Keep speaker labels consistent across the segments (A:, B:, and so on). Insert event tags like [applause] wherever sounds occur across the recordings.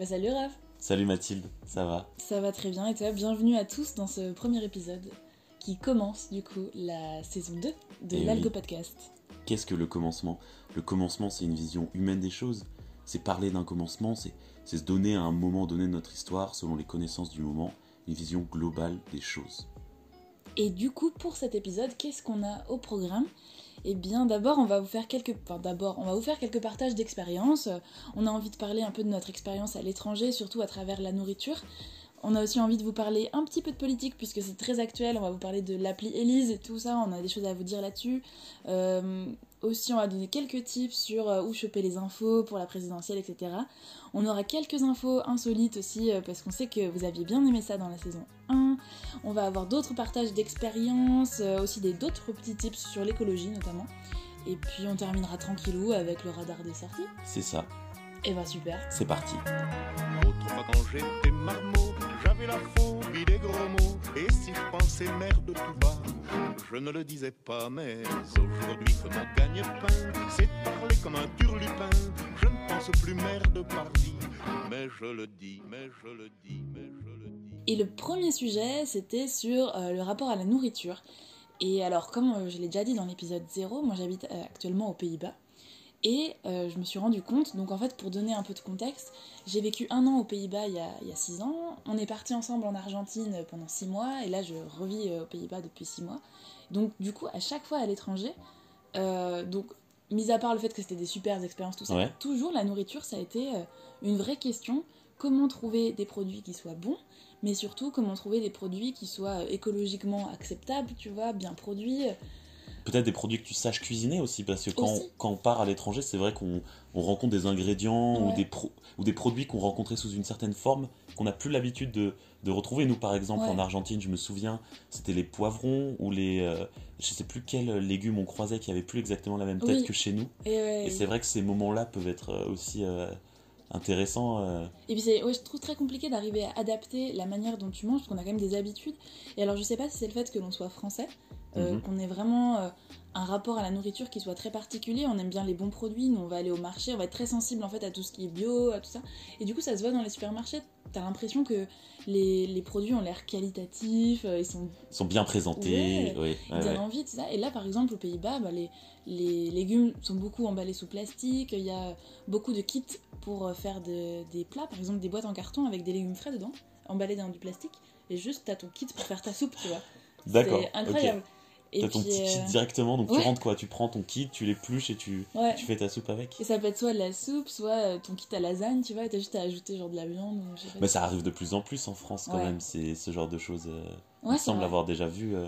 A: Bah salut Raph
B: Salut Mathilde, ça va?
A: Ça va très bien et toi Bienvenue à tous dans ce premier épisode qui commence du coup la saison 2 de
B: Eh
A: l'Algo
B: oui.
A: Podcast.
B: Qu'est-ce que le commencement? Le commencement, c'est une vision humaine des choses. C'est parler d'un commencement, c'est c'est se donner à un moment donné de notre histoire, selon les connaissances du moment, une vision globale des choses.
A: Et du coup pour cet épisode, qu'est-ce qu'on a au programme? Eh bien d'abord on va vous faire quelques enfin d'abord on va vous faire quelques partages d'expériences. On a envie de parler un peu de notre expérience à l'étranger, surtout à travers la nourriture. On a aussi envie de vous parler un petit peu de politique puisque c'est très actuel. On va vous parler de l'appli Elise et tout ça. On a des choses à vous dire là-dessus. Euh, aussi, on va donner quelques tips sur euh, où choper les infos pour la présidentielle, etc. On aura quelques infos insolites aussi euh, parce qu'on sait que vous aviez bien aimé ça dans la saison 1. On va avoir d'autres partages d'expériences, euh, aussi d'autres petits tips sur l'écologie notamment. Et puis on terminera tranquillou avec le radar des sorties.
B: C'est ça,
A: Et bah super.
B: c'est parti.
C: Autrefois quand j'étais marmot, j'avais la phobie des gros mots. Et si je pensais merde tout bas, je ne le disais pas. Mais aujourd'hui que mon gagne-pain, c'est parler comme un turlupin. Je ne pense plus merde par vie, mais je le dis, mais je le dis, mais je le dis.
A: Et le premier sujet, c'était sur euh, le rapport à la nourriture. Et alors, comme euh, je l'ai déjà dit dans l'épisode 0, moi j'habite euh, actuellement aux Pays-Bas. Et euh, je me suis rendu compte, donc en fait, pour donner un peu de contexte, j'ai vécu un an aux Pays-Bas il y a, il y a six ans. On est parti ensemble en Argentine pendant six mois. Et là, je revis euh, aux Pays-Bas depuis six mois. Donc, du coup, à chaque fois à l'étranger, euh, donc, mis à part le fait que c'était des super expériences, tout ça,
B: Ouais.
A: toujours la nourriture, ça a été une vraie question. Comment trouver des produits qui soient bons mais surtout comment trouver des produits qui soient écologiquement acceptables, tu vois, bien produits.
B: Peut-être des produits que tu saches cuisiner aussi, parce que quand,
A: Aussi.
B: quand on part à l'étranger, c'est vrai qu'on on rencontre des ingrédients
A: Ouais.
B: ou, des pro- ou des produits qu'on rencontrait sous une certaine forme, qu'on n'a plus l'habitude de, de retrouver. Nous, par exemple,
A: Ouais.
B: en Argentine, je me souviens, c'était les poivrons ou les. euh, je sais plus quels légumes on croisait qui avaient plus exactement la même tête
A: Oui.
B: que chez nous.
A: Et, ouais,
B: Et c'est vrai que ces moments-là peuvent être euh, aussi euh, intéressants. euh.
A: et puis c'est, ouais, je trouve très compliqué d'arriver à adapter la manière dont tu manges, parce qu'on a quand même des habitudes. Et alors je sais pas si c'est le fait que l'on soit français, euh,
B: Mhm.
A: qu'on ait vraiment euh, un rapport à la nourriture qui soit très particulier. On aime bien les bons produits, nous on va aller au marché, on va être très sensible en fait à tout ce qui est bio, à tout ça. Et du coup ça se voit dans les supermarchés. T'as l'impression que les, les produits ont l'air qualitatifs, euh, ils sont
B: Ils sont bien présentés.
A: Ouais.
B: ouais,
A: Ils
B: ouais,
A: envie, tout ça. Et là, par exemple, aux Pays-Bas, bah, les, les légumes sont beaucoup emballés sous plastique. Il y a beaucoup de kits pour euh, faire de- des plats, par exemple des boîtes en carton avec des légumes frais dedans, emballés dans du plastique. Et juste, t'as ton kit pour faire ta soupe, tu vois.
B: D'accord.
A: C'est incroyable.
B: T'as ton petit kit
A: euh,
B: directement, donc
A: ouais.
B: tu rentres quoi Tu prends ton kit, tu l'épluches et tu,
A: ouais.
B: tu fais ta soupe avec.
A: Et ça peut être soit de la soupe, soit euh, ton kit à lasagne, tu vois, et t'as juste à ajouter genre de la viande. Ou je sais pas.
B: Mais ça arrive de plus en plus en France quand
A: Ouais.
B: même, c'est ce genre de choses. euh,
A: Ouais,
B: il semble avoir déjà vu. euh,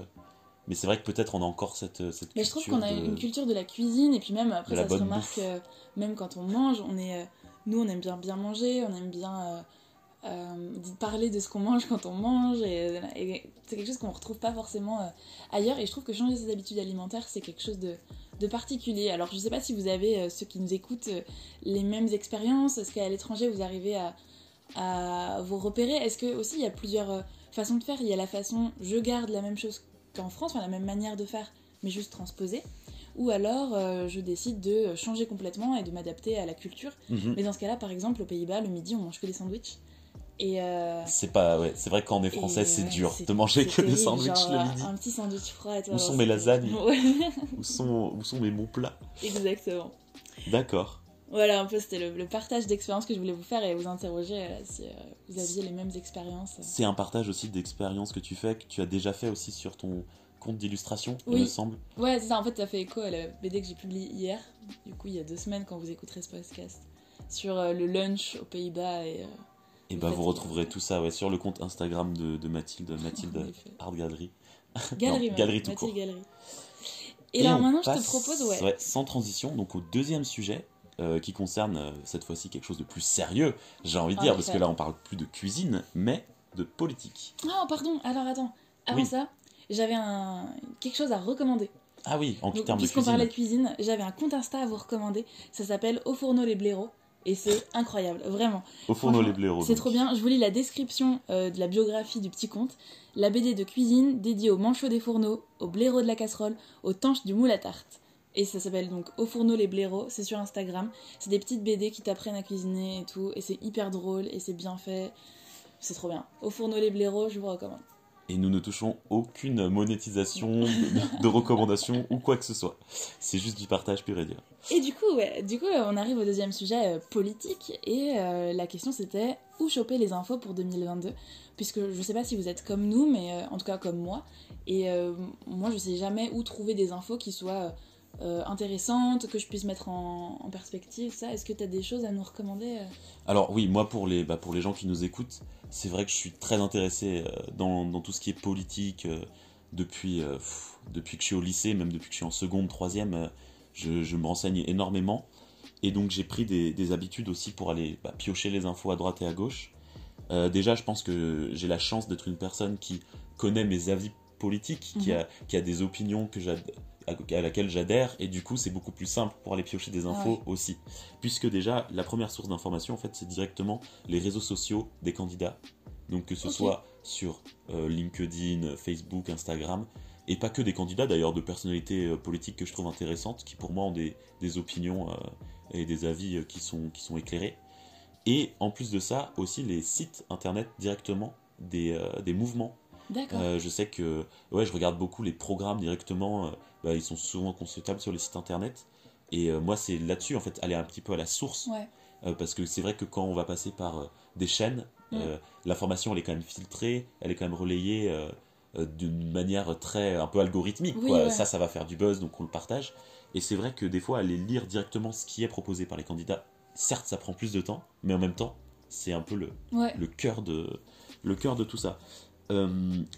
B: Mais c'est vrai que peut-être on a encore cette, cette
A: Mais je trouve
B: culture
A: qu'on a
B: de-
A: une culture de la cuisine et puis même après
B: de
A: ça se remarque euh, même quand on mange, on est nous on aime bien bien manger, on aime bien euh, parler de ce qu'on mange quand on mange et, et c'est quelque chose qu'on retrouve pas forcément euh, ailleurs et je trouve que changer ses habitudes alimentaires c'est quelque chose de, de particulier. Alors je sais pas si vous avez euh, ceux qui nous écoutent euh, les mêmes expériences, est-ce qu'à l'étranger vous arrivez à, à vous repérer? Est-ce que aussi il y a plusieurs façons de faire? Il y a la façon je garde la même chose qu'en France, enfin la même manière de faire mais juste transposée. Ou alors euh, je décide de changer complètement et de m'adapter à la culture.
B: Mhm.
A: Mais dans ce cas-là, par exemple, aux Pays-Bas, le midi, on mange que des sandwichs. Et euh,
B: C'est pas, ouais, c'est vrai que quand on est français, c'est
A: ouais,
B: dur de manger que des sandwichs
A: genre,
B: le midi.
A: Un petit sandwich froid.
B: Où sont mes lasagnes
A: Ouais, [laughs]
B: Où sont, où sont mes bons plats [laughs]
A: exactement.
B: D'accord.
A: Voilà, un peu, c'était le, le partage d'expériences que je voulais vous faire et vous interroger euh, si euh, vous aviez les mêmes expériences.
B: C'est un partage aussi d'expériences que tu fais, que tu as déjà fait aussi sur ton compte d'illustration, il me semble.
A: Ouais, c'est ça, en fait, ça fait écho à la BD que j'ai publiée hier, du coup, il y a deux semaines, quand vous écouterez ce podcast, sur le lunch aux Pays-Bas et.
B: Et bah vous retrouverez tout ça ouais, sur le compte Instagram de, de Mathilde,
A: en
B: Mathilde. Art Gallery.
A: Galerie, [laughs]
B: Non, galerie tout court.
A: Galerie. Et, alors maintenant, je te propose, ouais.
B: sans transition, donc au deuxième sujet, euh, qui concerne euh, cette fois-ci quelque chose de plus sérieux, j'ai envie de
A: En
B: dire, parce que là on parle plus de cuisine, mais de politique.
A: Oh, pardon, alors attends. Avant
B: Oui.
A: ça, j'avais un... quelque chose à recommander.
B: Ah oui, en termes de
A: Puisqu'on
B: cuisine.
A: parlait de cuisine, j'avais un compte Insta à vous recommander. Ça s'appelle Au fourneau les blaireaux. Et c'est incroyable, vraiment.
B: Au fourneau
A: Franchement,
B: les blaireaux.
A: C'est trop bien. Je vous lis la description euh, de la biographie du petit conte. La BD de cuisine dédiée aux manchots des fourneaux, aux blaireaux de la casserole, aux tanches du moule à tarte. Et ça s'appelle donc Au fourneau les blaireaux, c'est sur Instagram. C'est des petites BD qui t'apprennent à cuisiner et tout, et c'est hyper drôle et c'est bien fait. C'est trop bien. Au fourneau les blaireaux, je vous recommande.
B: Et nous ne touchons aucune monétisation de, de recommandations ou quoi que ce soit. C'est juste du partage pur et dur.
A: Et du coup, ouais, du coup, on arrive au deuxième sujet euh, politique et euh, la question c'était où choper les infos pour 2022 puisque je sais pas si vous êtes comme nous mais euh, en tout cas comme moi et moi je sais jamais où trouver des infos qui soient euh, intéressantes que je puisse mettre en, en perspective ça est-ce que tu as des choses à nous recommander euh?
B: Alors oui, moi pour les, bah, pour les gens qui nous écoutent, c'est vrai que je suis très intéressé euh, dans, dans tout ce qui est politique euh, depuis, pff, depuis que je suis au lycée, même depuis que je suis en seconde, troisième, je, je me renseigne énormément. Et donc j'ai pris des, des habitudes aussi pour aller bah, piocher les infos à droite et à gauche. Euh, déjà, je pense que j'ai la chance d'être une personne qui connaît mes avis politiques, qui,
A: Mhm.
B: a, qui a des opinions que j'ad- à, laquelle j'adhère, et du coup c'est beaucoup plus simple pour aller piocher des infos
A: Ouais.
B: aussi. Puisque déjà, la première source d'information, en fait, c'est directement les réseaux sociaux des candidats. Donc que ce soit sur euh, LinkedIn, Facebook, Instagram, et pas que des candidats d'ailleurs, de personnalités euh, politiques que je trouve intéressantes, qui pour moi ont des, des opinions euh, et des avis qui, sont, qui sont éclairés. Et en plus de ça, aussi les sites internet directement des, des mouvements.
A: D'accord.
B: Euh, je sais que ouais, je regarde beaucoup les programmes directement, bah, ils sont souvent consultables sur les sites internet. Et euh, moi, c'est là-dessus, en fait, aller un petit peu à la source.
A: Ouais.
B: Euh, parce que c'est vrai que quand on va passer par euh, des chaînes, euh, l'information elle est quand même filtrée, elle est quand même relayée d'une manière très un peu algorithmique.
A: Oui,
B: quoi.
A: ouais.
B: Ça, ça va faire du buzz, donc on le partage. Et c'est vrai que des fois, aller lire directement ce qui est proposé par les candidats, certes, ça prend plus de temps, mais en même temps, c'est un peu le,
A: Ouais.
B: le cœur de, le cœur de tout ça. Euh,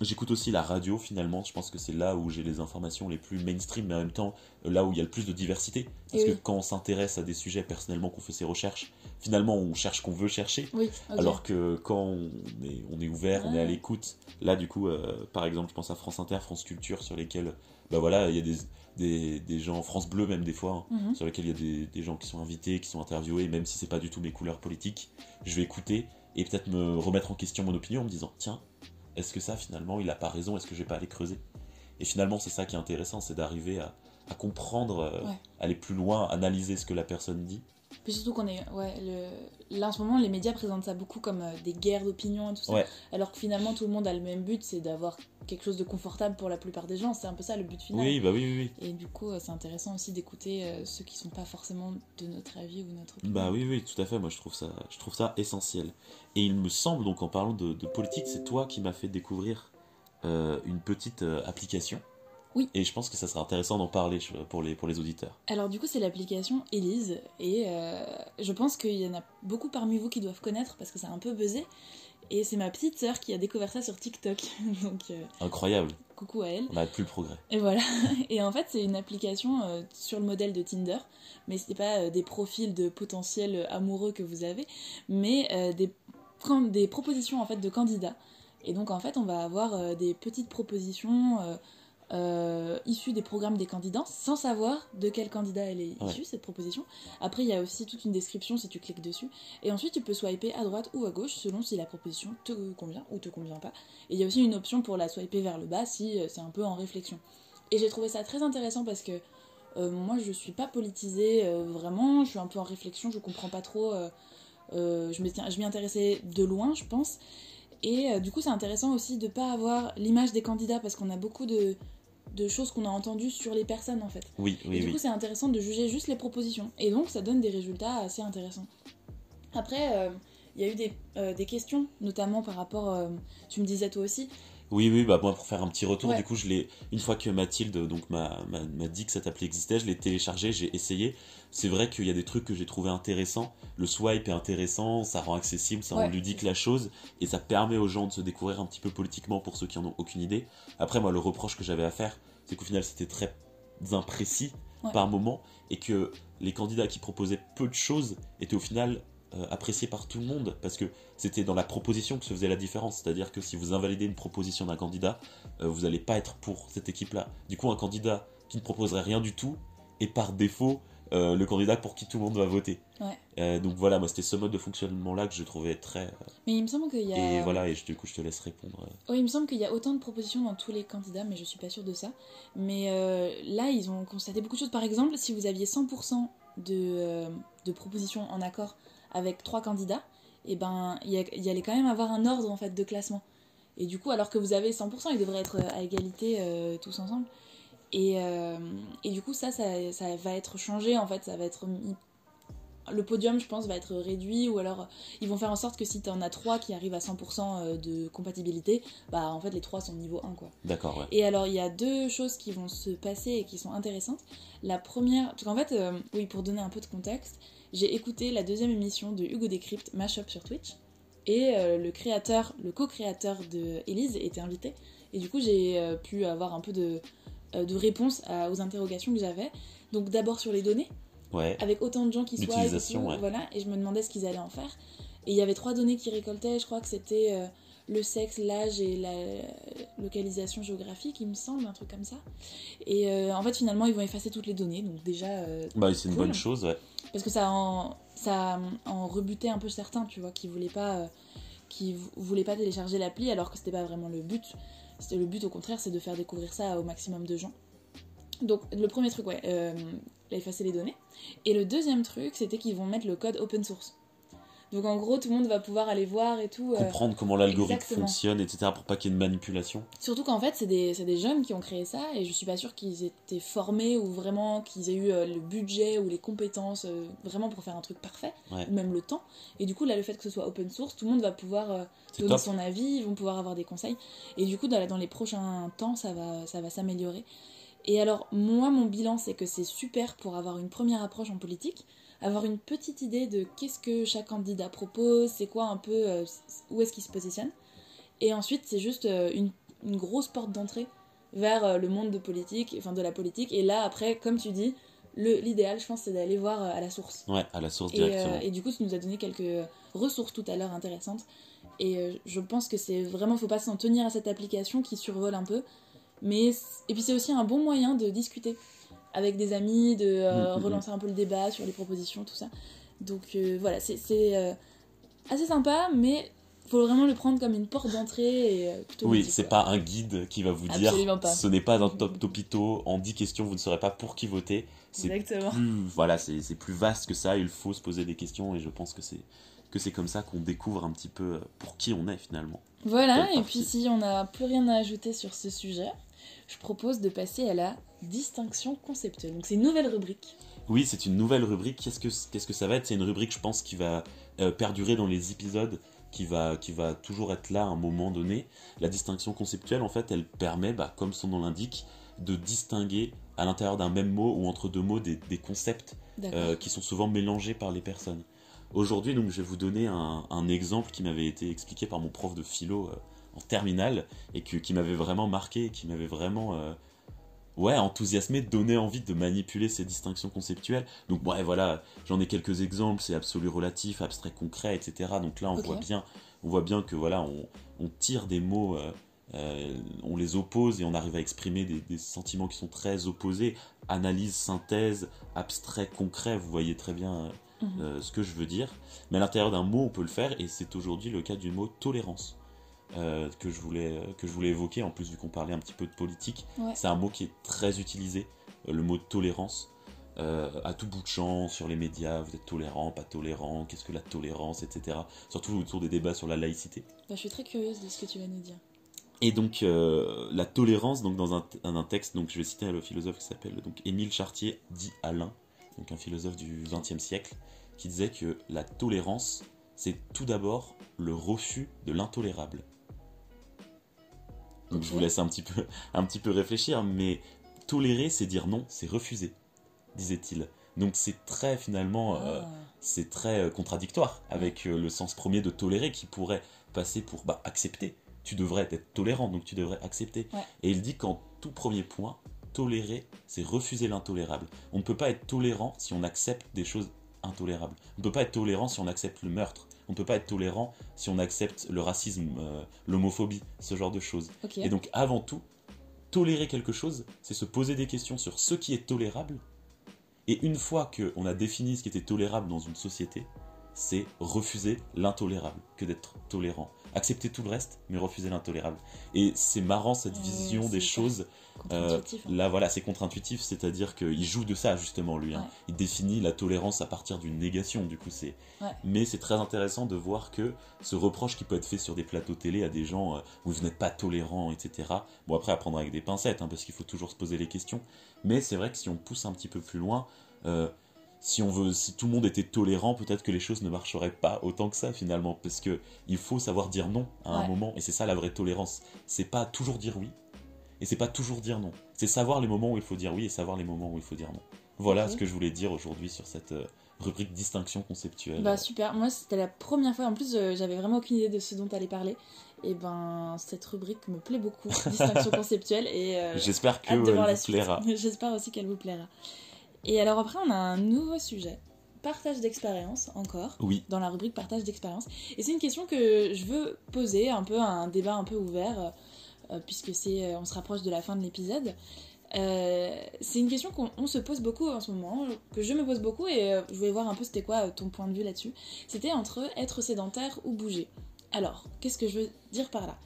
B: J'écoute aussi la radio finalement, je pense que c'est là où j'ai les informations les plus mainstream, mais en même temps euh, là où il y a le plus de diversité. Parce
A: Et
B: que
A: oui.
B: quand on s'intéresse à des sujets personnellement, qu'on fait ses recherches, finalement on cherche qu'on veut chercher.
A: Oui.
B: Alors que quand on est, on est ouvert, on est à
A: Ah.
B: l'écoute, là du coup, euh, par exemple, je pense à France Inter, France Culture, sur lesquels, bah voilà, il y a des, des, des gens, France Bleu même des fois, hein,
A: Mhm.
B: sur lesquels il y a des, des gens qui sont invités, qui sont interviewés, même si c'est pas du tout mes couleurs politiques, je vais écouter et peut-être me remettre en question mon opinion en me disant, tiens, est-ce que ça finalement il a pas raison, est-ce que je vais pas aller creuser? Et finalement, c'est ça qui est intéressant, c'est d'arriver à, à comprendre, euh,
A: Ouais.
B: aller plus loin, analyser ce que la personne dit.
A: Puis surtout qu'on est. Ouais, le... là en ce moment, les médias présentent ça beaucoup comme euh, des guerres d'opinion et tout ça.
B: Ouais.
A: Alors que finalement, tout le monde a le même but, c'est d'avoir quelque chose de confortable pour la plupart des gens. C'est un peu ça le but final.
B: Oui, bah oui, oui, oui.
A: Et du coup, euh, c'est intéressant aussi d'écouter euh, ceux qui sont pas forcément de notre avis ou notre opinion.
B: Bah oui, oui, tout à fait. Moi, je trouve ça, je trouve ça essentiel. Et il me semble, donc, en parlant de, de politique, c'est toi qui m'as fait découvrir euh, une petite euh, application.
A: Oui.
B: Et je pense que ça sera intéressant d'en parler pour les, pour les auditeurs.
A: Alors du coup, c'est l'application Elise. Et euh, je pense qu'il y en a beaucoup parmi vous qui doivent connaître parce que ça a un peu buzzé. Et c'est ma petite sœur qui a découvert ça sur TikTok. [laughs] Donc euh,
B: Incroyable.
A: coucou à elle.
B: On a plus le progrès.
A: Et voilà. [laughs] Et en fait, c'est une application euh, sur le modèle de Tinder, mais c'est pas euh, des profils de potentiels amoureux que vous avez, mais des, des propositions en fait de candidats. Et donc en fait, on va avoir des petites propositions euh, issues des programmes des candidats, sans savoir de quel candidat elle est issue
B: Ouais.
A: cette proposition. Après, il y a aussi toute une description si tu cliques dessus. Et ensuite, tu peux swiper à droite ou à gauche selon si la proposition te convient ou te convient pas. Et il y a aussi une option pour la swiper vers le bas si euh, c'est un peu en réflexion. Et j'ai trouvé ça très intéressant parce que euh, moi je suis pas politisée euh, vraiment, je suis un peu en réflexion, je comprends pas trop. je m'y intéressais de loin, je pense. Et euh, du coup, c'est intéressant aussi de pas avoir l'image des candidats parce qu'on a beaucoup de, de choses qu'on a entendues sur les personnes en fait.
B: Oui,
A: Et
B: oui,
A: du
B: oui.
A: coup, c'est intéressant de juger juste les propositions. Et donc, ça donne des résultats assez intéressants. Après, euh, il y a eu des, euh, des questions, notamment par rapport. tu me disais toi aussi.
B: Oui, oui, bah moi pour faire un petit retour,
A: Ouais.
B: du coup, je l'ai une fois que Mathilde donc m'a dit que cette appli existait, je l'ai téléchargé, j'ai essayé. C'est vrai qu'il y a des trucs que j'ai trouvé intéressants. Le swipe est intéressant, ça rend accessible, ça rend ludique la chose, et ça permet aux gens de se découvrir un petit peu politiquement pour ceux qui en ont aucune idée. Après, moi, le reproche que j'avais à faire, c'est qu'au final, c'était très imprécis
A: Ouais.
B: par moment, et que les candidats qui proposaient peu de choses étaient au final euh, appréciés par tout le monde, parce que c'était dans la proposition que se faisait la différence. C'est-à-dire que si vous invalidez une proposition d'un candidat, euh, vous n'allez pas être pour cette équipe-là. Du coup, un candidat qui ne proposerait rien du tout est par défaut euh, le candidat pour qui tout le monde va voter.
A: Ouais.
B: Euh, donc voilà, moi c'était ce mode de fonctionnement-là que je trouvais très.
A: Mais il me semble qu'il y a.
B: Et voilà, et je- du coup je te laisse répondre.
A: Oui, il me semble qu'il y a autant de propositions dans tous les candidats, mais je suis pas sûre de ça. Mais là, ils ont constaté beaucoup de choses. Par exemple, si vous aviez 100% de, de propositions en accord avec trois candidats, et ben, il y, allait quand même avoir un ordre en fait de classement. Et du coup, alors que vous avez 100%, ils devraient être à égalité euh, tous ensemble. Et, euh, et du coup, ça, ça, ça va être changé en fait. Ça va être mis- le podium, je pense, va être réduit, ou alors ils vont faire en sorte que si tu en as trois qui arrivent à 100% de compatibilité, bah en fait les trois sont niveau 1 quoi.
B: D'accord, ouais.
A: Et alors il y a deux choses qui vont se passer et qui sont intéressantes. La première, parce qu'en fait, euh, oui, pour donner un peu de contexte, j'ai écouté la deuxième émission de Hugo Décrypte, Mashup sur Twitch, et euh, le créateur, le co-créateur de Elise était invité, et du coup j'ai euh, pu avoir un peu de, euh, de réponse à- aux interrogations que j'avais. Donc d'abord sur les données,
B: Ouais,
A: avec autant de gens qui soient
B: ouais.
A: voilà. Et je me demandais ce qu'ils allaient en faire. Et il y avait trois données qui récoltaient. Je crois que c'était euh, le sexe l'âge et la localisation géographique il me semble un truc comme ça. Et euh, en fait finalement ils vont effacer toutes les données. Donc déjà euh,
B: bah c'est une bonne chose, ouais.
A: parce que ça en ça en rebutait un peu certains tu vois qui voulaient pas qui vou- voulaient pas télécharger l'appli alors que c'était pas vraiment le but. C'était le but au contraire c'est de faire découvrir ça au maximum de gens. Donc le premier truc ouais effacer les données et le deuxième truc c'était qu'ils vont mettre le code open source donc en gros tout le monde va pouvoir aller voir et tout euh,
B: Comprendre comment l'algorithme fonctionne, etc., pour pas qu'il y ait de manipulation.
A: Surtout qu'en fait, c'est des, des jeunes qui ont créé ça et je suis pas sûre qu'ils étaient formés ou vraiment qu'ils aient eu euh, le budget ou les compétences euh, vraiment pour faire un truc parfait,
B: Ouais.
A: ou même le temps. Et du coup, là, le fait que ce soit open source, tout le monde va pouvoir donner
B: top.
A: son avis, ils vont pouvoir avoir des conseils. Et du coup, dans, dans les prochains temps, ça va, ça va s'améliorer. Et alors, moi, mon bilan, c'est que c'est super pour avoir une première approche en politique, avoir une petite idée de qu'est-ce que chaque candidat propose, c'est quoi un peu, euh, où est-ce qu'il se positionne. Et ensuite, c'est juste euh, une, une grosse porte d'entrée vers euh, le monde de politique, enfin de la politique. Et là, après, comme tu dis, l'idéal, je pense, c'est d'aller voir à la source.
B: Ouais, à la source
A: Et,
B: directement.
A: euh, et du coup, tu nous as donné quelques ressources tout à l'heure intéressantes. Et je pense que c'est vraiment, faut pas s'en tenir à cette application qui survole un peu. Mais et puis c'est aussi un bon moyen de discuter avec des amis, de euh,
B: Mm, mm, mm.
A: relancer un peu le débat sur les propositions, tout ça. Donc euh, voilà, c'est- euh, assez sympa, mais faut vraiment le prendre comme une porte d'entrée.
B: Oui, c'est pas un guide qui va vous
A: Absolument
B: dire
A: pas.
B: ce n'est pas un top topito, en 10 questions vous ne saurez pas pour qui voter.
A: Exactement.
B: plus, voilà, c'est plus vaste que ça, il faut se poser des questions et je pense que c'est que c'est comme ça qu'on découvre un petit peu pour qui on est finalement.
A: Voilà, et puis si on n'a plus rien à ajouter sur ce sujet, je propose de passer à la distinction conceptuelle. Donc c'est une nouvelle rubrique.
B: Oui, c'est une nouvelle rubrique. Qu'est-ce que qu'est-ce que ça va être? C'est une rubrique, je pense, qui va euh, perdurer dans les épisodes, qui va qui va toujours être là à un moment donné. La distinction conceptuelle, en fait, elle permet, bah, comme son nom l'indique, de distinguer à l'intérieur d'un même mot ou entre deux mots des, des concepts euh, qui sont souvent mélangés par les personnes. Aujourd'hui, donc, je vais vous donner un, un exemple qui m'avait été expliqué par mon prof de philo euh, en terminale et que- qui m'avait vraiment marqué, qui m'avait vraiment euh, ouais, enthousiasmé, donné envie de manipuler ces distinctions conceptuelles. Donc, ouais, voilà, j'en ai quelques exemples, c'est absolu relatif, abstrait concret, etc. Donc là, on voit bien, on voit bien que voilà, on, on tire des mots, euh, euh, on les oppose et on arrive à exprimer des, des sentiments qui sont très opposés. Analyse, synthèse, abstrait, concret, vous voyez très bien euh,
A: Mhm.
B: ce que je veux dire. Mais à l'intérieur d'un mot, on peut le faire, et c'est aujourd'hui le cas du mot tolérance. Euh, que, je voulais, que je voulais évoquer, en plus vu qu'on parlait un petit peu de politique,
A: Ouais.
B: c'est un mot qui est très utilisé, euh, le mot tolérance, euh, à tout bout de champ, sur les médias, vous êtes tolérant, pas tolérant, qu'est-ce que la tolérance, etc. Surtout autour des débats sur la laïcité.
A: Bah, je suis très curieuse de ce que tu vas nous dire.
B: Et donc euh, la tolérance, donc dans un, un- un texte, donc je vais citer le philosophe qui s'appelle donc Émile Chartier, dit Alain, donc un philosophe du XXe siècle, qui disait que la tolérance, c'est tout d'abord le refus de l'intolérable. Donc je vous laisse un petit peu, [laughs] un petit peu réfléchir, mais tolérer, c'est dire non, c'est refuser, disait-il. Donc c'est très finalement euh,
A: Ah.
B: c'est très euh, contradictoire avec euh, le sens premier de tolérer qui pourrait passer pour bah, accepter. Tu devrais être tolérant, donc tu devrais accepter.
A: Ouais.
B: Et il dit qu'en tout premier point, tolérer, c'est refuser l'intolérable. On ne peut pas être tolérant si on accepte des choses intolérables. On ne peut pas être tolérant si on accepte le meurtre. On ne peut pas être tolérant si on accepte le racisme, euh, l'homophobie, ce genre de choses. Et donc avant tout, tolérer quelque chose, c'est se poser des questions sur ce qui est tolérable Et une fois qu'on a défini ce qui était tolérable dans une société, c'est refuser l'intolérable que d'être tolérant. Accepter tout le reste, mais refuser l'intolérable. Et c'est marrant cette vision des choses. Euh,
A: hein.
B: là, voilà, c'est contre-intuitif, c'est-à-dire qu'il joue de ça, justement, lui. hein.
A: Ouais.
B: Il définit la tolérance à partir d'une négation, du coup. c'est.
A: Ouais.
B: Mais c'est très intéressant de voir que ce reproche qui peut être fait sur des plateaux télé à des gens euh, vous n'êtes pas tolérant, etc. Bon, après, à prendre avec des pincettes, hein, parce qu'il faut toujours se poser les questions. Mais c'est vrai que si on pousse un petit peu plus loin, euh, si on veut, si tout le monde était tolérant, peut-être que les choses ne marcheraient pas autant que ça finalement, parce que il faut savoir dire non à un
A: Ouais.
B: moment, et c'est ça la vraie tolérance. C'est pas toujours dire oui, et c'est pas toujours dire non. C'est savoir les moments où il faut dire oui et savoir les moments où il faut dire non. Voilà ce que je voulais dire aujourd'hui sur cette euh, rubrique distinction conceptuelle.
A: Bah super, moi c'était la première fois, en plus euh, j'avais vraiment aucune idée de ce dont allait parler. Et ben cette rubrique me plaît beaucoup, distinction [laughs] conceptuelle, et euh,
B: J'espère que
A: de voir la
B: vous plaira. [laughs]
A: J'espère aussi qu'elle vous plaira. Et alors après on a un nouveau sujet, partage d'expérience encore,
B: Oui,
A: dans la rubrique partage d'expérience. Et c'est une question que je veux poser, un peu un débat un peu ouvert, euh, puisque c'est, euh, on se rapproche de la fin de l'épisode. Euh, c'est une question qu'on on se pose beaucoup en ce moment, que je me pose beaucoup, et euh, je voulais voir un peu c'était quoi ton point de vue là-dessus. C'était entre être sédentaire ou bouger. Alors, qu'est-ce que je veux dire par là?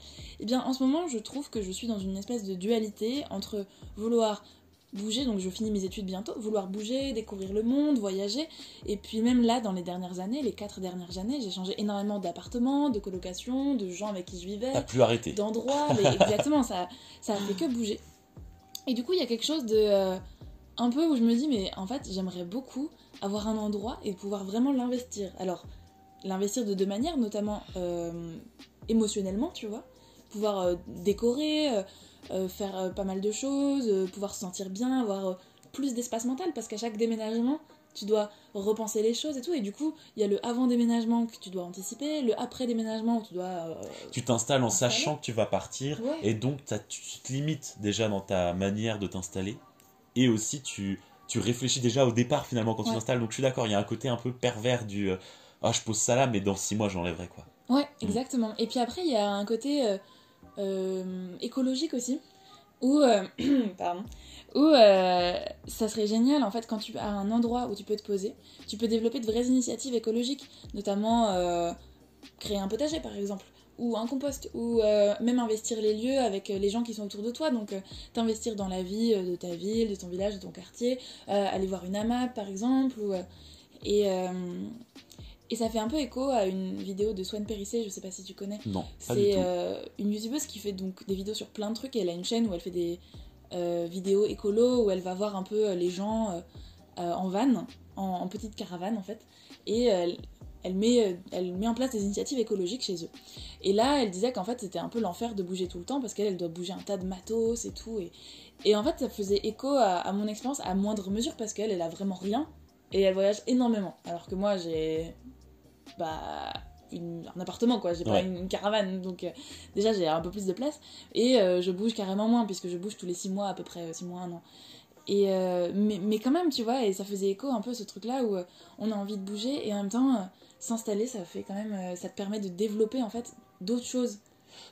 A: Eh bien, en ce moment, je trouve que je suis dans une espèce de dualité entre vouloir bouger, donc je finis mes études bientôt, vouloir bouger, découvrir le monde, voyager, et puis même là, dans les dernières années, les quatre dernières années, j'ai changé énormément d'appartements, de colocations, de gens avec qui je vivais,
B: t'as plus arrêté.
A: d'endroits, mais [laughs] exactement, ça, ça a fait que bouger. Et du coup, il y a quelque chose de euh, un peu où je me dis, mais en fait, j'aimerais beaucoup avoir un endroit et pouvoir vraiment l'investir. Alors, l'investir de deux manières, notamment euh, émotionnellement, tu vois, pouvoir euh, décorer, euh, euh, faire pas mal de choses, pouvoir se sentir bien, avoir plus d'espace mental, parce qu'à chaque déménagement, tu dois repenser les choses et tout, et du coup, il y a le avant déménagement que tu dois anticiper, le après déménagement où tu dois euh,
B: Tu t'installes en sachant que tu vas partir,
A: Ouais.
B: et donc tu te limites déjà dans ta manière de t'installer, et aussi tu, tu réfléchis déjà au départ finalement quand tu t'installes. Donc je suis d'accord, il y a un côté un peu pervers du euh, ah je pose ça là, mais dans six mois j'enlèverai quoi.
A: Ouais, exactement. Et puis après, il y a un côté euh, écologique aussi, où, euh, [clears throat] pardon, où euh, ça serait génial, en fait, quand tu as un endroit où tu peux te poser, tu peux développer de vraies initiatives écologiques, notamment euh, créer un potager, par exemple, ou un compost, ou euh, même investir les lieux avec euh, les gens qui sont autour de toi, donc euh, t'investir dans la vie euh, de ta ville, de ton village, de ton quartier, euh, aller voir une AMAP, par exemple, ou... euh, et... et ça fait un peu écho à une vidéo de Swan Périssé, je sais pas si tu connais.
B: Non,
A: C'est euh, une youtubeuse qui fait donc des vidéos sur plein de trucs et elle a une chaîne où elle fait des euh, vidéos écolo où elle va voir un peu euh, les gens euh, en van, en, en petite caravane en fait, et elle, elle met, elle met en place des initiatives écologiques chez eux. Et là, elle disait qu'en fait c'était un peu l'enfer de bouger tout le temps parce qu'elle elle doit bouger un tas de matos et tout. Et, et en fait ça faisait écho à, à mon expérience à moindre mesure parce qu'elle elle a vraiment rien et elle voyage énormément. Alors que moi j'ai bah, une- un appartement quoi, j'ai pas une, une caravane donc euh, déjà j'ai un peu plus de place et euh, je bouge carrément moins puisque je bouge tous les 6 mois à peu près 6 mois un an. Et euh, mais, mais quand même tu vois et ça faisait écho un peu ce truc là où euh, on a envie de bouger et en même temps euh, s'installer ça fait quand même euh, ça te permet de développer en fait d'autres choses.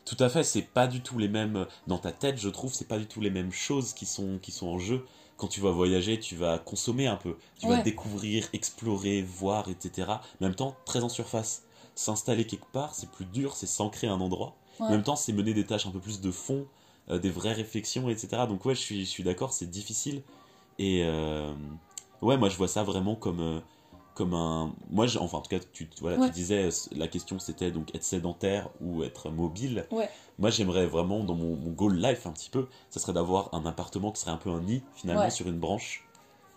B: Tout à fait, c'est pas du tout les mêmes dans ta tête, je trouve, c'est pas du tout les mêmes choses qui sont qui sont en jeu. Quand tu vas voyager, tu vas consommer un peu, tu vas découvrir, explorer, voir, etc. Mais en même temps, très en surface. S'installer quelque part, c'est plus dur, c'est s'ancrer à un endroit.
A: Ouais.
B: En même temps, c'est mener des tâches un peu plus de fond, euh, des vraies réflexions, etc. Donc ouais, je suis, je suis d'accord, c'est difficile. Et euh, ouais, moi je vois ça vraiment comme, euh, comme un... Moi, enfin en tout cas, tu, voilà,
A: Ouais.
B: tu disais, euh, la question c'était donc être sédentaire ou être mobile.
A: Ouais.
B: Moi j'aimerais vraiment, dans mon, mon goal life un petit peu, ça serait d'avoir un appartement qui serait un peu un nid, finalement,
A: Ouais.
B: sur une branche.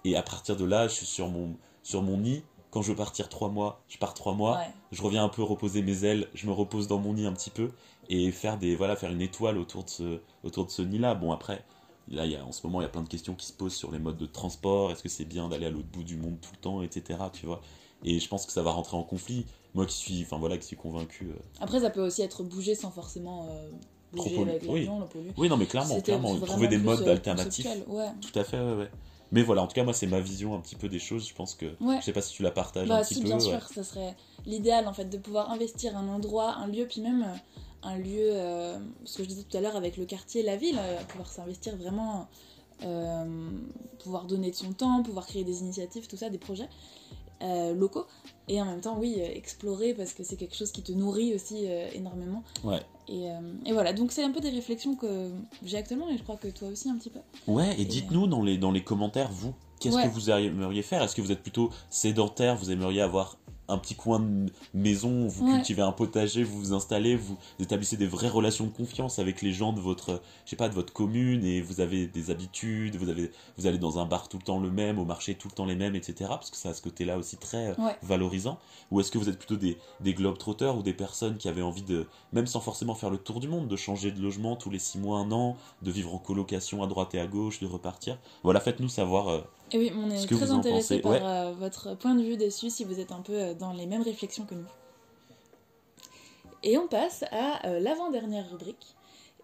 B: Et à partir de là, je suis sur mon, sur mon nid. Quand je veux partir trois mois, je pars trois mois je reviens un peu reposer mes ailes, je me repose dans mon nid un petit peu et faire des voilà faire une étoile autour de ce autour de ce nid là. Bon après là il y a, en ce moment il y a plein de questions qui se posent sur les modes de transport, est-ce que c'est bien d'aller à l'autre bout du monde tout le temps, etc. Tu vois. Et je pense que ça va rentrer en conflit. Moi qui suis enfin voilà qui suis convaincu. euh,
A: Après ça peut aussi être bouger sans forcément euh, bouger avec
B: oui.
A: pollu.
B: Oui non mais clairement clairement trouver des modes
A: euh,
B: alternatifs.
A: Ouais.
B: Tout à fait ouais ouais. Mais voilà en tout cas moi c'est ma vision un petit peu des choses. Je pense que
A: Ouais.
B: je sais pas si tu la partages
A: Bah
B: un petit
A: si,
B: peu.
A: bien sûr, ça serait l'idéal en fait de pouvoir investir un endroit, un lieu, puis même euh, un lieu, euh, ce que je disais tout à l'heure avec le quartier, la ville, euh, pouvoir s'investir vraiment euh, pouvoir donner de son temps, pouvoir créer des initiatives, tout ça, des projets locaux. Et en même temps, oui, explorer parce que c'est quelque chose qui te nourrit aussi énormément.
B: Ouais.
A: Et, et voilà, donc c'est un peu des réflexions que j'ai actuellement et je crois que toi aussi un petit peu.
B: Ouais, et dites-nous dans les, dans les commentaires, vous, qu'est-ce
A: Ouais.
B: que vous aimeriez faire? Est-ce que vous êtes plutôt sédentaire? Vous aimeriez avoir un petit coin de maison, vous
A: Ouais.
B: cultivez un potager, vous vous installez, vous établissez des vraies relations de confiance avec les gens de votre, je sais pas, de votre commune et vous avez des habitudes, vous avez, vous allez dans un bar tout le temps le même, au marché tout le temps les mêmes, etc. Parce que ça a ce côté-là aussi très euh,
A: Ouais.
B: valorisant. Ou est-ce que vous êtes plutôt des, des globetrotters ou des personnes qui avaient envie de, même sans forcément faire le tour du monde, de changer de logement tous les six mois, un an, de vivre en colocation à droite et à gauche, de repartir? Voilà, faites-nous savoir. euh,
A: Et oui, on est
B: Ce
A: très intéressé par
B: ouais.
A: euh, votre point de vue dessus si vous êtes un peu euh, dans les mêmes réflexions que nous. Et on passe à euh, l'avant-dernière rubrique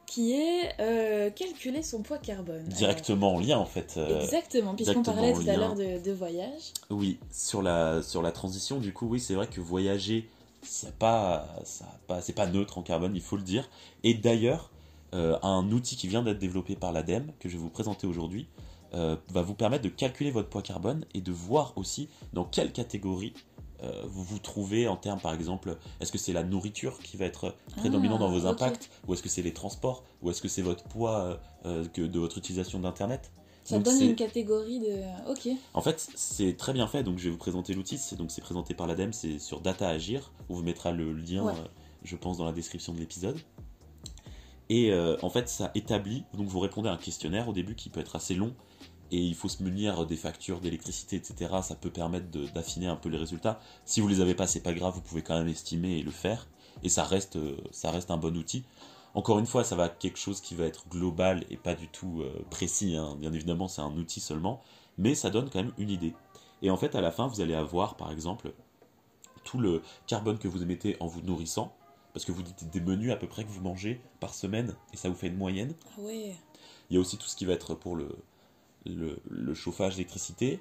A: qui est euh, calculer son poids carbone.
B: directement en lien en fait. Euh,
A: exactement, puisqu'on parlait tout à l'heure de, de voyage.
B: Oui, sur la, sur la transition, du coup, oui, c'est vrai que voyager, c'est pas, ça pas, c'est pas neutre en carbone, il faut le dire. Et d'ailleurs, euh, un outil qui vient d'être développé par l'ADEME, que je vais vous présenter aujourd'hui, euh, va vous permettre de calculer votre poids carbone et de voir aussi dans quelle catégorie euh, vous vous trouvez en termes, par exemple, est-ce que c'est la nourriture qui va être prédominant
A: Ah,
B: dans vos impacts, ou est-ce que c'est les transports, ou est-ce que c'est votre poids euh, que de votre utilisation d'Internet?
A: Ça
B: Donc
A: donne une catégorie de. Ok.
B: en fait, c'est très bien fait, donc je vais vous présenter l'outil. C'est donc c'est présenté par l'ADEME, c'est sur Data Agir. On vous mettra le lien,
A: Ouais.
B: je pense, dans la description de l'épisode. Et euh, en fait, ça établit. Donc vous répondez à un questionnaire au début qui peut être assez long, et il faut se munir des factures d'électricité, etc. Ça peut permettre d'affiner un peu les résultats. Si vous les avez pas, c'est pas grave, vous pouvez quand même estimer et le faire. Et ça reste, euh, ça reste un bon outil. Encore une fois, ça va être quelque chose qui va être global et pas du tout euh, précis. hein. Bien évidemment, c'est un outil seulement, mais ça donne quand même une idée. Et en fait, à la fin, vous allez avoir, par exemple, tout le carbone que vous émettez en vous nourrissant, parce que vous dites des menus à peu près que vous mangez par semaine, et ça vous fait une moyenne.
A: Ah.
B: Il y a aussi tout ce qui va être pour le, le, le chauffage, l'électricité.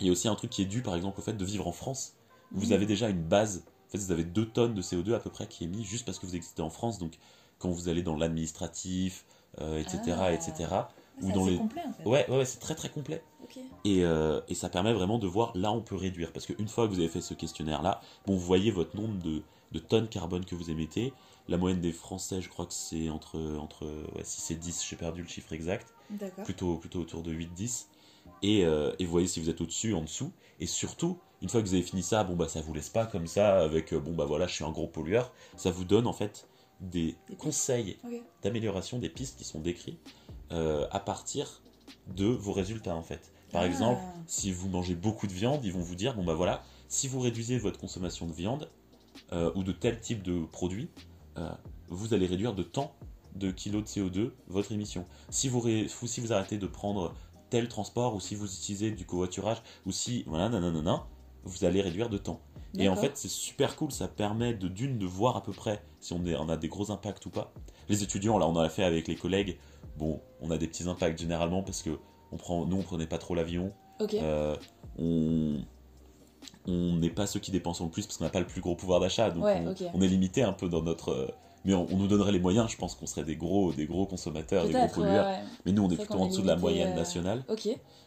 B: Il y a aussi un truc qui est dû, par exemple, au fait de vivre en France. Vous
A: Mhm.
B: avez déjà une base. En fait, vous avez 2 tonnes de CO2 à peu près qui est mis juste parce que vous existez en France. Donc, quand vous allez dans l'administratif, euh, etc.,
A: Ah.
B: etc.
A: C'est
B: Ou dans les-
A: complet en fait.
B: Ouais, ouais, ouais, c'est très très complet. Et, euh, et ça permet vraiment de voir là on peut réduire. Parce qu'une fois que vous avez fait ce questionnaire-là, bon, vous voyez votre nombre de, de tonnes carbone que vous émettez. La moyenne des Français, je crois que c'est entre, entre ouais, 6 et 10, j'ai perdu le chiffre exact. Plutôt, plutôt autour de 8-10. Et, euh, et vous voyez si vous êtes au-dessus, en dessous. Et surtout, une fois que vous avez fini ça, bon bah ça vous laisse pas comme ça avec euh, bon bah voilà, je suis un gros pollueur. Ça vous donne en fait des conseils d'amélioration des pistes qui sont décrits euh, à partir de vos résultats en fait. Par
A: Ah.
B: exemple, si vous mangez beaucoup de viande, ils vont vous dire bon bah voilà, si vous réduisez votre consommation de viande euh, ou de tel type de produit, euh, vous allez réduire de tant de kilos de CO2 votre émission. Si vous, si vous arrêtez de prendre tel transport ou si vous utilisez du covoiturage ou si voilà nanana, vous allez réduire de temps. Et en fait, c'est super cool, ça permet de d'une de voir à peu près si on, est, on a des gros impacts ou pas. Les étudiants, là, on en a fait avec les collègues. Bon, on a des petits impacts généralement parce que on prend, nous, on prenait pas trop l'avion. Euh, on on n'est pas ceux qui dépensent le plus parce qu'on n'a pas le plus gros pouvoir d'achat. Donc
A: Ouais,
B: on, est limité un peu dans notre. Mais on, on nous donnerait les moyens, je pense qu'on serait des gros, des gros consommateurs, des gros pollueurs.
A: ouais.
B: Mais nous, on est plutôt en dessous de la moyenne
A: euh,
B: nationale.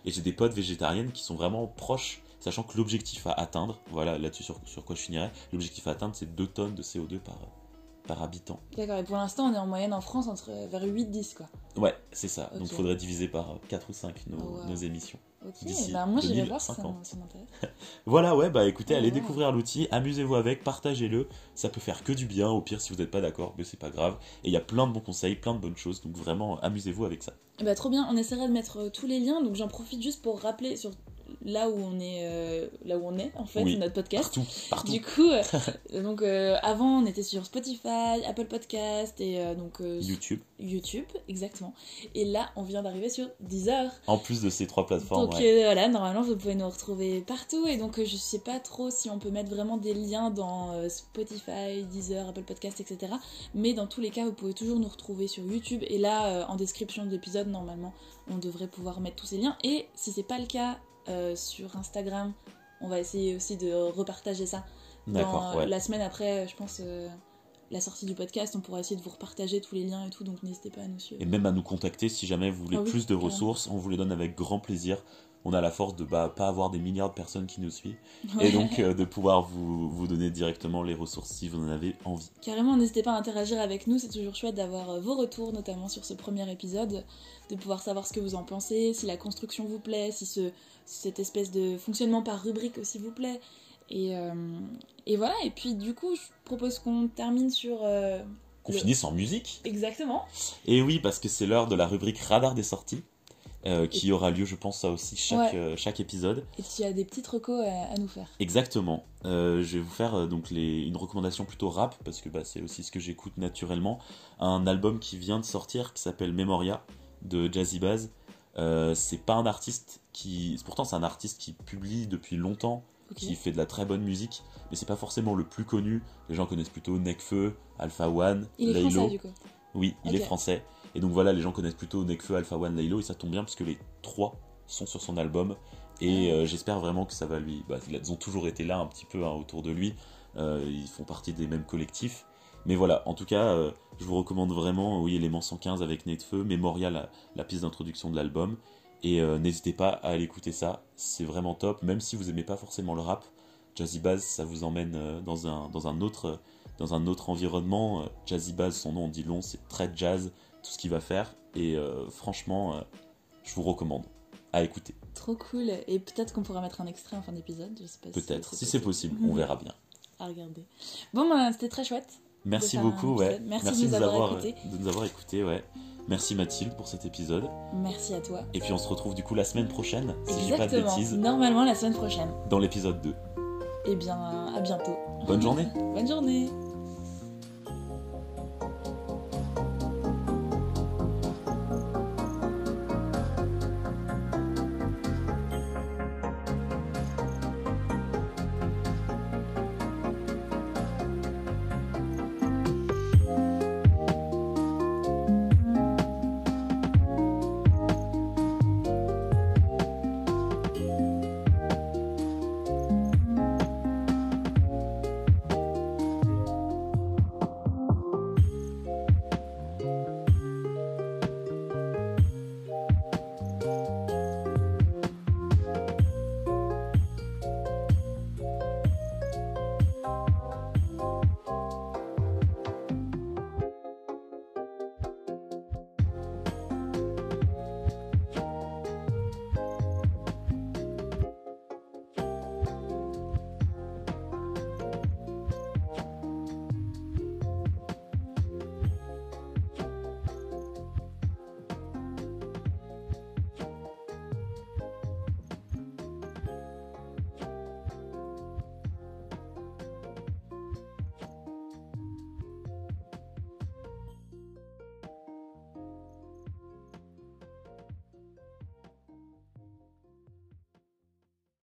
B: Et j'ai des potes végétariennes qui sont vraiment proches, sachant que l'objectif à atteindre, voilà là-dessus sur, sur quoi je finirais, l'objectif à atteindre c'est 2 tonnes de CO2 par, par habitant.
A: D'accord. Et pour l'instant, on est en moyenne en France entre vers 8-10 quoi.
B: Ouais, c'est ça. Donc il faudrait diviser par 4 ou 5 nos,
A: Oh, wow.
B: nos émissions.
A: Ok. Bah moi j'irai voir ça,
B: 2050.
A: ça m'intéresse. [laughs]
B: Voilà, ouais, bah écoutez,
A: Oh,
B: allez découvrir l'outil, amusez-vous avec, partagez-le, ça peut faire que du bien, au pire si vous n'êtes pas d'accord, mais c'est pas grave. Et il y a plein de bons conseils, plein de bonnes choses, donc vraiment amusez-vous avec ça.
A: Bah trop bien. On essaiera de mettre euh, tous les liens. Donc j'en profite juste pour rappeler sur là où on est, euh, là où on est en fait,
B: Oui.
A: notre podcast.
B: Partout, partout.
A: Du coup, euh, [laughs] donc euh, avant on était sur Spotify, Apple Podcast et donc
B: YouTube.
A: YouTube, exactement. Et là, on vient d'arriver sur Deezer.
B: En plus de ces trois plateformes,
A: Donc
B: ouais.
A: voilà, normalement vous pouvez nous retrouver partout et donc je sais pas trop si on peut mettre vraiment des liens dans Spotify, Deezer, Apple Podcast, etc. Mais dans tous les cas, vous pouvez toujours nous retrouver sur YouTube et là, en description de l'épisode, normalement, on devrait pouvoir mettre tous ces liens. Et si c'est pas le cas euh, sur Instagram, on va essayer aussi de repartager ça
B: D'accord,
A: dans,
B: ouais.
A: la semaine après, je pense, euh, la sortie du podcast, on pourra essayer de vous repartager tous les liens et tout, donc n'hésitez pas à nous suivre.
B: Et même à nous contacter si jamais vous voulez
A: Ah oui,
B: plus de ressources, on vous les donne avec grand plaisir. On a la force de bah, pas avoir des milliards de personnes qui nous suivent
A: Ouais.
B: et donc euh, de pouvoir vous, vous donner directement les ressources si vous en avez envie.
A: Carrément, n'hésitez pas à interagir avec nous, c'est toujours chouette d'avoir euh, vos retours, notamment sur ce premier épisode, de pouvoir savoir ce que vous en pensez, si la construction vous plaît, si ce, cette espèce de fonctionnement par rubrique aussi vous plaît. Et, euh, et voilà, et puis du coup, je propose qu'on termine sur... euh,
B: Qu'on
A: le-
B: finisse en musique.
A: Exactement.
B: Et oui, parce que c'est l'heure de la rubrique Radar des sorties, euh, qui aura lieu, je pense, ça aussi, chaque,
A: Ouais.
B: euh, chaque épisode.
A: Et tu as des petites recos à, à nous faire.
B: Exactement. Euh, je vais vous faire euh, donc les, une recommandation plutôt rap, parce que bah, c'est aussi ce que j'écoute naturellement. Un album qui vient de sortir, qui s'appelle Memoria, de Jazzy Baz. C'est pas un artiste qui... Pourtant, c'est un artiste qui publie depuis longtemps, qui fait de la très bonne musique, mais c'est pas forcément le plus connu. Les gens connaissent plutôt Nekfeu, Alpha One,
A: Il est
B: Laylo.
A: français du coup.
B: Oui, il est français. Et donc voilà, les gens connaissent plutôt Nekfeu, Alpha One, Laylo, et ça tombe bien parce que les trois sont sur son album. Et euh, j'espère vraiment que ça va lui. Bah, ils ont toujours été là un petit peu hein, autour de lui. Euh, ils font partie des mêmes collectifs. Mais voilà, en tout cas, euh, je vous recommande vraiment, oui, Élément 115 avec Nekfeu, Memoria, la, piste d'introduction de l'album. Et n'hésitez pas à aller écouter ça, c'est vraiment top. Même si vous aimez pas forcément le rap, Jazzy Bass, ça vous emmène dans un, dans un autre dans un autre environnement. Jazzy Bass, son nom en dit long, c'est très jazz, tout ce qu'il va faire. Et euh, franchement, euh, je vous recommande à écouter.
A: Trop cool. Et peut-être qu'on pourra mettre un extrait en fin d'épisode, je sais pas
B: Peut-être,
A: si
B: c'est possible, on verra [laughs] bien.
A: À regarder. Bon, bah, c'était très chouette.
B: Merci beaucoup, ouais.
A: Merci de nous avoir
B: avoir,
A: écoutés.
B: de nous avoir écoutés, ouais. Merci Mathilde pour cet épisode.
A: Merci à toi.
B: Et puis on se retrouve du coup la semaine prochaine, si je dis pas de bêtises,
A: Normalement la semaine prochaine.
B: dans l'épisode 2.
A: Eh bien, à bientôt.
B: Bonne journée [laughs]
A: Bonne journée.